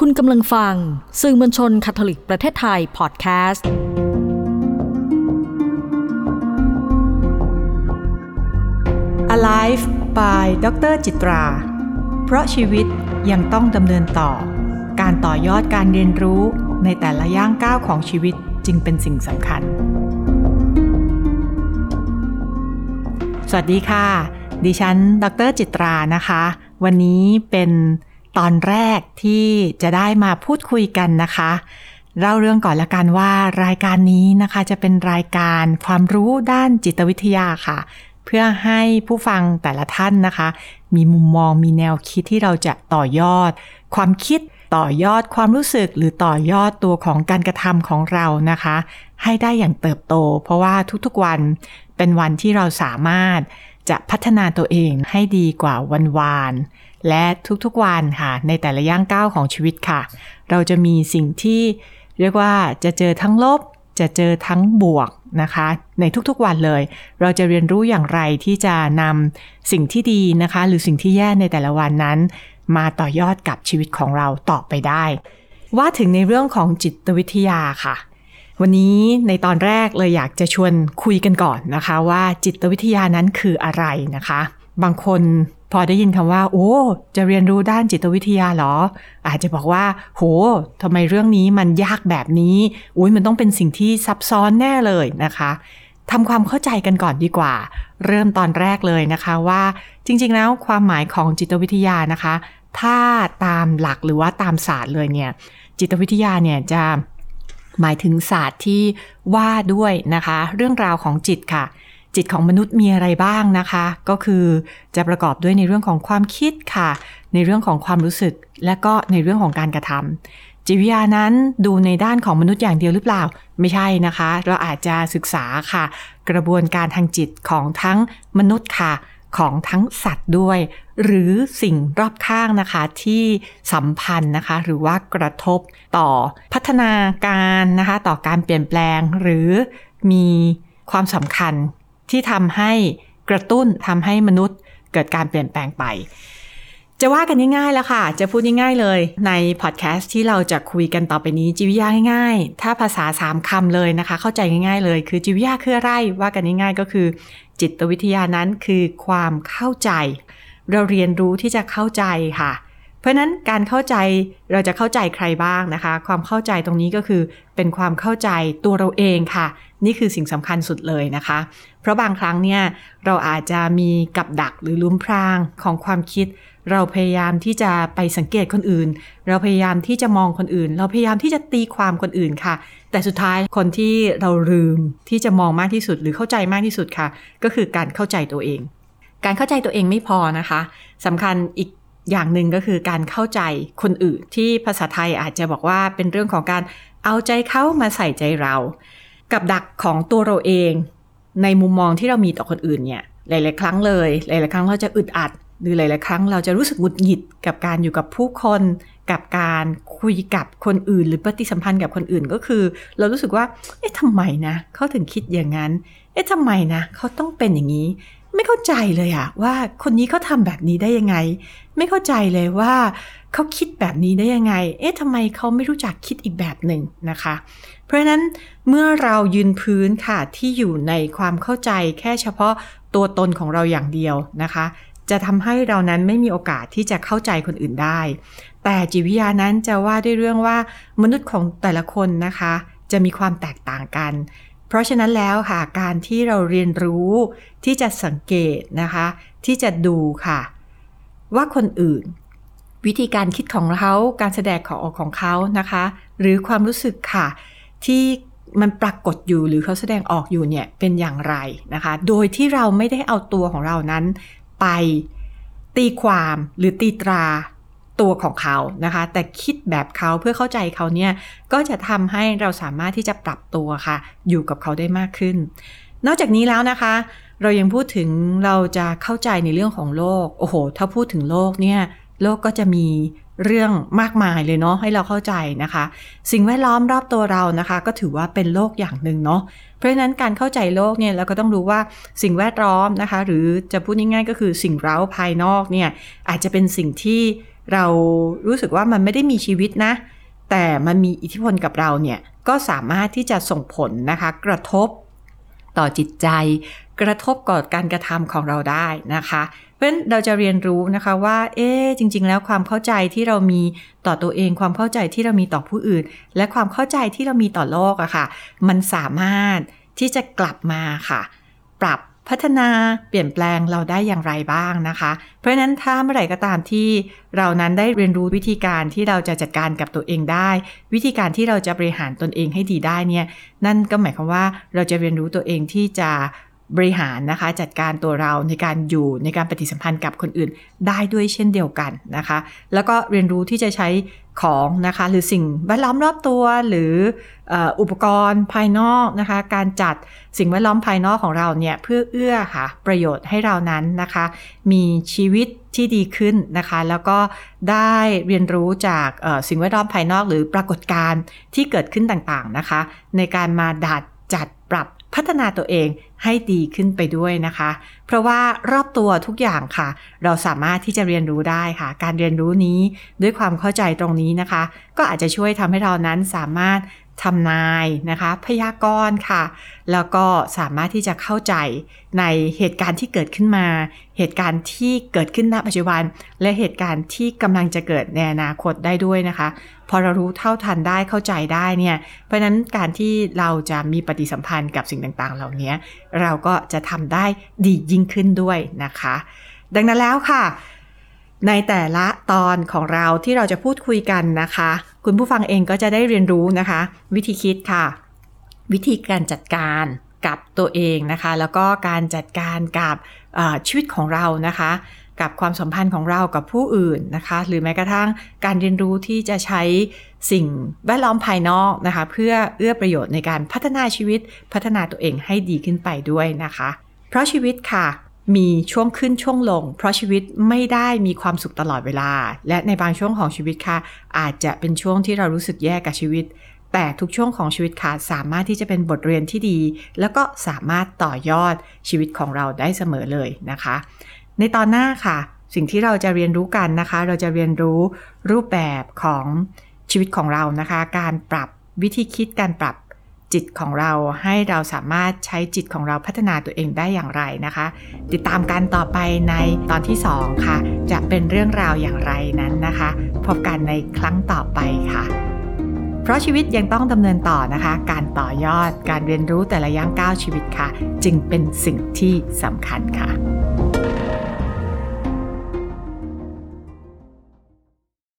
คุณกำลังฟัง สื่อมวลชนคาทอลิกประเทศไทย พอดแคสต์ Alive by ดรจิตรา เพราะชีวิตยังต้องดำเนินต่อ การต่อยอดการเรียนรู้ในแต่ละย่างก้าวของชีวิตจึงเป็นสิ่งสำคัญ สวัสดีค่ะ ดิฉัน ดรจิตรานะคะ วันนี้เป็น ตอนแรกที่จะได้มาพูดคุยกันนะคะเล่าเรื่องก่อนละกันว่ารายการนี้นะคะจะเป็นรายการความรู้ด้านจิตวิทยาค่ะ เพื่อให้ผู้ฟังแต่ละท่านนะคะ มีมุมมองมีแนวคิดที่เราจะต่อยอด ความคิดต่อยอดความรู้สึกหรือต่อยอดตัวของการกระทำของเรานะคะ ให้ได้อย่างเติบโต เพราะว่าทุกๆวันเป็นวันที่เราสามารถจะพัฒนาตัวเองให้ดีกว่าวันวาน และทุกๆวันค่ะ ในแต่ละย่างก้าวของชีวิตค่ะ เราจะมีสิ่งที่เรียกว่าจะเจอทั้งลบ จะเจอทั้งบวกนะคะ ในทุกๆวันเลย เราจะเรียนรู้อย่างไรที่จะนำสิ่งที่ดีนะคะ หรือสิ่งที่แย่ในแต่ละวันนั้น มาต่อยอดกับชีวิตของเราต่อไปได้ ว่าถึงในเรื่องของจิตวิทยาค่ะ วันนี้ในตอนแรกเลยอยากจะชวนคุยกันก่อนนะคะ ว่าจิตวิทยานั้นคืออะไรนะคะ บางคน พอได้ยินคำว่า โอ้ จะเรียนรู้ด้านจิตวิทยาหรอ อาจจะบอกว่า โหทำไมเรื่องนี้มันยากแบบนี้อุ้ยมันต้องเป็นสิ่งที่ซับซ้อนแน่เลยนะคะทำความเข้าใจกันก่อนดีกว่า เริ่มตอนแรกเลยนะคะว่า จริง ๆ แล้วความหมายของจิตวิทยานะคะ ถ้าตามหลักหรือว่าตามศาสตร์เลยเนี่ย จิตวิทยาเนี่ยจะหมายถึงศาสตร์ที่ว่าด้วยนะคะ เรื่องราวของจิตค่ะ จิตของมนุษย์มีอะไรบ้างนะคะ ก็คือจะประกอบด้วยในเรื่องของความคิดค่ะ ในเรื่องของความรู้สึก และก็ในเรื่องของการกระทำจิตวิทยานั้นดูในด้านของมนุษย์อย่างเดียวหรือเปล่า ไม่ใช่นะคะ เราอาจจะศึกษาค่ะ กระบวนการทางจิตของทั้งมนุษย์ค่ะของทั้งสัตว์ด้วย หรือสิ่งรอบข้างนะคะที่สัมพันธ์นะคะ หรือว่ากระทบต่อพัฒนาการนะคะ ต่อการเปลี่ยนแปลง หรือมีความสำคัญ ที่ทำให้กระตุ้นทำให้มนุษย์เกิดการเปลี่ยนแปลงไป จะว่ากันง่ายๆแล้วค่ะ จะพูดง่ายๆเลย ในพอดแคสต์ที่เราจะคุยกันต่อไปนี้จิวิยาง่ายๆ ถ้าภาษาสามคำเลยนะคะ เข้าใจง่ายๆเลย คือจิวิยาคืออะไรว่ากันง่ายๆ ก็คือ จิตวิทยานั้นคือความเข้าใจ เราเรียนรู้ที่จะเข้าใจค่ะ ราะนั้นการเข้าใจเราจะเข้าใจใครบ้างนะคะ ความเข้าใจตรงนี้ก็คือเป็นความเข้าใจตัวเราเองค่ะ นี่คือสิ่งสำคัญสุดเลยนะคะ เพราะบางครั้งเนี่ยเราอาจจะมีกับดักหรือลุ้มพรางของความคิด เราพยายามที่จะไปสังเกตคนอื่น เราพยายามที่จะมองคนอื่น เราพยายามที่จะตีความคนอื่นค่ะ แต่สุดท้ายคนที่เราลืมที่จะมองมากที่สุด หรือเข้าใจมากที่สุดค่ะ ก็คือการเข้าใจตัวเอง การเข้าใจตัวเองไม่พอนะคะสำคัญอีก อย่างหนึ่งก็คือการเข้าใจคนอื่น ที่ภาษาไทยอาจจะบอกว่าเป็นเรื่องของการเอาใจเขามาใส่ใจเรา กับดักของตัวเราเอง ในมุมมองที่เรามีต่อคนอื่นเนี่ยหลาย ๆ ครั้งเลย หลาย ๆ ครั้งเราจะอึดอัดหรือหลาย ๆ ครั้งเราจะรู้สึกหงุดหงิดกับการอยู่กับผู้คน กับการคุยกับคนอื่น หรือปฏิสัมพันธ์กับคนอื่นก็คือ เรารู้สึกว่า เอ๊ะทำไมนะเขาถึงคิดอย่างนั้น เอ๊ะทำไมนะเขาต้องเป็นอย่างนี้ ไม่เข้าใจเลยอะว่าคนนี้เขาทาแบบนี้ได้ยังไง ไม่เข้าใจเลยว่าเขาคิดแบบนี้ได้ยังไง เอ๊ะทำไมเขาไม่รู้จักคิดอีกแบบหนึ่งนะคะ เพราะฉะนั้นเมื่อเรายืนพื้นค่ะที่อยู่ในความเข้าใจแค่เฉพาะตัวตนของเราอย่างเดียวนะคะ จะทำให้เรานั้นไม่มีโอกาสที่จะเข้าใจคนอื่นได้ แต่จิตวิทยานั้นจะว่าด้วยเรื่องว่ามนุษย์ของแต่ละคนนะคะ จะมีความแตกต่างกัน เพราะฉะนั้นแล้วค่ะการที่เราเรียนรู้ที่จะสังเกตนะคะ ที่จะดูค่ะ ว่าคนอื่น วิธีการคิดของเขาการแสดงของออกของเขานะคะ หรือความรู้สึกค่ะ ที่มันปรากฏอยู่หรือเขาแสดงออกอยู่เนี่ยเป็นอย่างไรนะคะ โดยที่เราไม่ได้เอาตัวของเรานั้นไปตีความหรือตีตรา ตัวของเขานะคะ แต่คิดแบบเขาเพื่อเข้าใจเขาเนี่ยก็จะทำให้เราสามารถที่จะปรับตัวค่ะ อยู่กับเขาได้มากขึ้น นอกจากนี้แล้วนะคะ เรายังพูดถึงเราจะเข้าใจในเรื่องของโลกโอ้โห ถ้าพูดถึงโลกเนี่ยโลกก็จะมีเรื่องมากมายเลยเนาะให้เราเข้าใจนะคะ สิ่งแวดล้อมรอบตัวเรานะคะ ก็ถือว่าเป็นโลกอย่างหนึ่งเนาะเพราะฉะนั้นการเข้าใจโลกเนี่ยเราก็ต้องรู้ว่าสิ่งแวดล้อมนะคะ หรือจะพูดง่ายๆก็คือสิ่งเร้าภายนอกเนี่ยอาจจะเป็นสิ่งที่ เรารู้สึกว่ามันไม่ได้มีชีวิตนะ แต่มันมีอิทธิพลกับเราเนี่ยก็สามารถที่จะส่งผลนะคะ กระทบต่อจิตใจ กระทบกับการกระทำของเราได้นะคะ เพราะฉะนั้นเราจะเรียนรู้นะคะว่า เอ๊จริง ๆ แล้วความเข้าใจที่เรามีต่อตัวเอง ความเข้าใจที่เรามีต่อผู้อื่น และความเข้าใจที่เรามีต่อโลกอะค่ะ มันสามารถที่จะกลับมาค่ะ ปรับ พัฒนาเปลี่ยนแปลงเราได้อย่างไรบ้างนะคะ เพราะฉะนั้นถ้าเมื่อไหร่ก็ตามที่เรานั้นได้เรียนรู้วิธีการที่เราจะจัดการกับตัวเองได้ วิธีการที่เราจะบริหารตนเองให้ดีได้เนี่ย นั่นก็หมายความว่าเราจะเรียนรู้ตัวเองที่จะบริหารนะคะจัดการตัวเราในการอยู่ในการปฏิสัมพันธ์กับคนอื่นได้ด้วยเช่นเดียวกันนะคะ แล้วก็เรียนรู้ที่จะใช้ ของนะคะหรือสิ่งแวดล้อมรอบตัวหรืออุปกรณ์ภายนอกนะคะการจัดสิ่งแวดล้อมภายนอกของเราเนี่ยเพื่อเอื้อค่ะ ประโยชน์ให้เรานั้นนะคะ มีชีวิตที่ดีขึ้นนะคะ แล้วก็ได้เรียนรู้จากสิ่งแวดล้อมภายนอก หรือปรากฏการณ์ที่เกิดขึ้นต่างๆนะคะ ในการมาดัดจัดปรับ พัฒนาตัวเองให้ดีขึ้นไปด้วยนะคะ เพราะว่ารอบตัวทุกอย่างค่ะ เราสามารถที่จะเรียนรู้ได้ค่ะ การเรียนรู้นี้ด้วยความเข้าใจตรงนี้นะคะ ก็อาจจะช่วยทำให้เรานั้นสามารถ ทำนายนะคะ พยากรณ์ค่ะ แล้วก็สามารถที่จะเข้าใจในเหตุการณ์ที่เกิดขึ้นมา เหตุการณ์ที่เกิดขึ้นณปัจจุบัน และเหตุการณ์ที่กำลังจะเกิดในอนาคตได้ด้วยนะคะ พอเรารู้เท่าทันได้เข้าใจได้เนี่ย เพราะฉะนั้นการที่เราจะมีปฏิสัมพันธ์กับสิ่งต่างๆ เหล่านี้เราก็จะทำได้ดียิ่งขึ้นด้วยนะคะ ดังนั้นแล้วค่ะในแต่ละตอนของเราที่เราจะพูดคุยกันนะคะ คุณผู้ฟังเองก็จะได้เรียนรู้นะคะ วิธีคิดค่ะ วิธีการจัดการกับตัวเองนะคะ แล้วก็การจัดการกับชีวิตของเรานะคะ กับความสัมพันธ์ของเรากับผู้อื่นนะคะ หรือแม้กระทั่งการเรียนรู้ที่จะใช้สิ่งแวดล้อมภายนอกนะคะ เพื่อเอื้อประโยชน์ในการพัฒนาชีวิตพัฒนาตัวเองให้ดีขึ้นไปด้วยนะคะ เพราะชีวิตค่ะ มีช่วงขึ้นช่วงลง เพราะชีวิตไม่ได้มีความสุขตลอดเวลา และในบางช่วงของชีวิตค่ะ อาจจะเป็นช่วงที่เรารู้สึกแย่กับชีวิต แต่ทุกช่วงของชีวิตค่ะสามารถที่จะเป็นบทเรียนที่ดี แล้วก็สามารถต่อยอดชีวิตของเราได้เสมอเลยนะคะ ในตอนหน้าค่ะ สิ่งที่เราจะเรียนรู้กันนะคะ เราจะเรียนรู้รูปแบบของชีวิตของเรานะคะ การปรับวิธีคิดการปรับ จิตของเราให้เราสามารถใช้จิตของเราพัฒนาตัวเองได้อย่างไรนะคะ ติดตามกันต่อไปในตอนที่ 2 ค่ะ จะเป็นเรื่องราวอย่างไรนั้นนะคะ พบกันในครั้งต่อไปค่ะ เพราะชีวิตยังต้องดำเนินต่อนะคะ การต่อยอดการเรียนรู้แต่ละย่างก้าวชีวิตค่ะ จึงเป็นสิ่งที่สำคัญค่ะ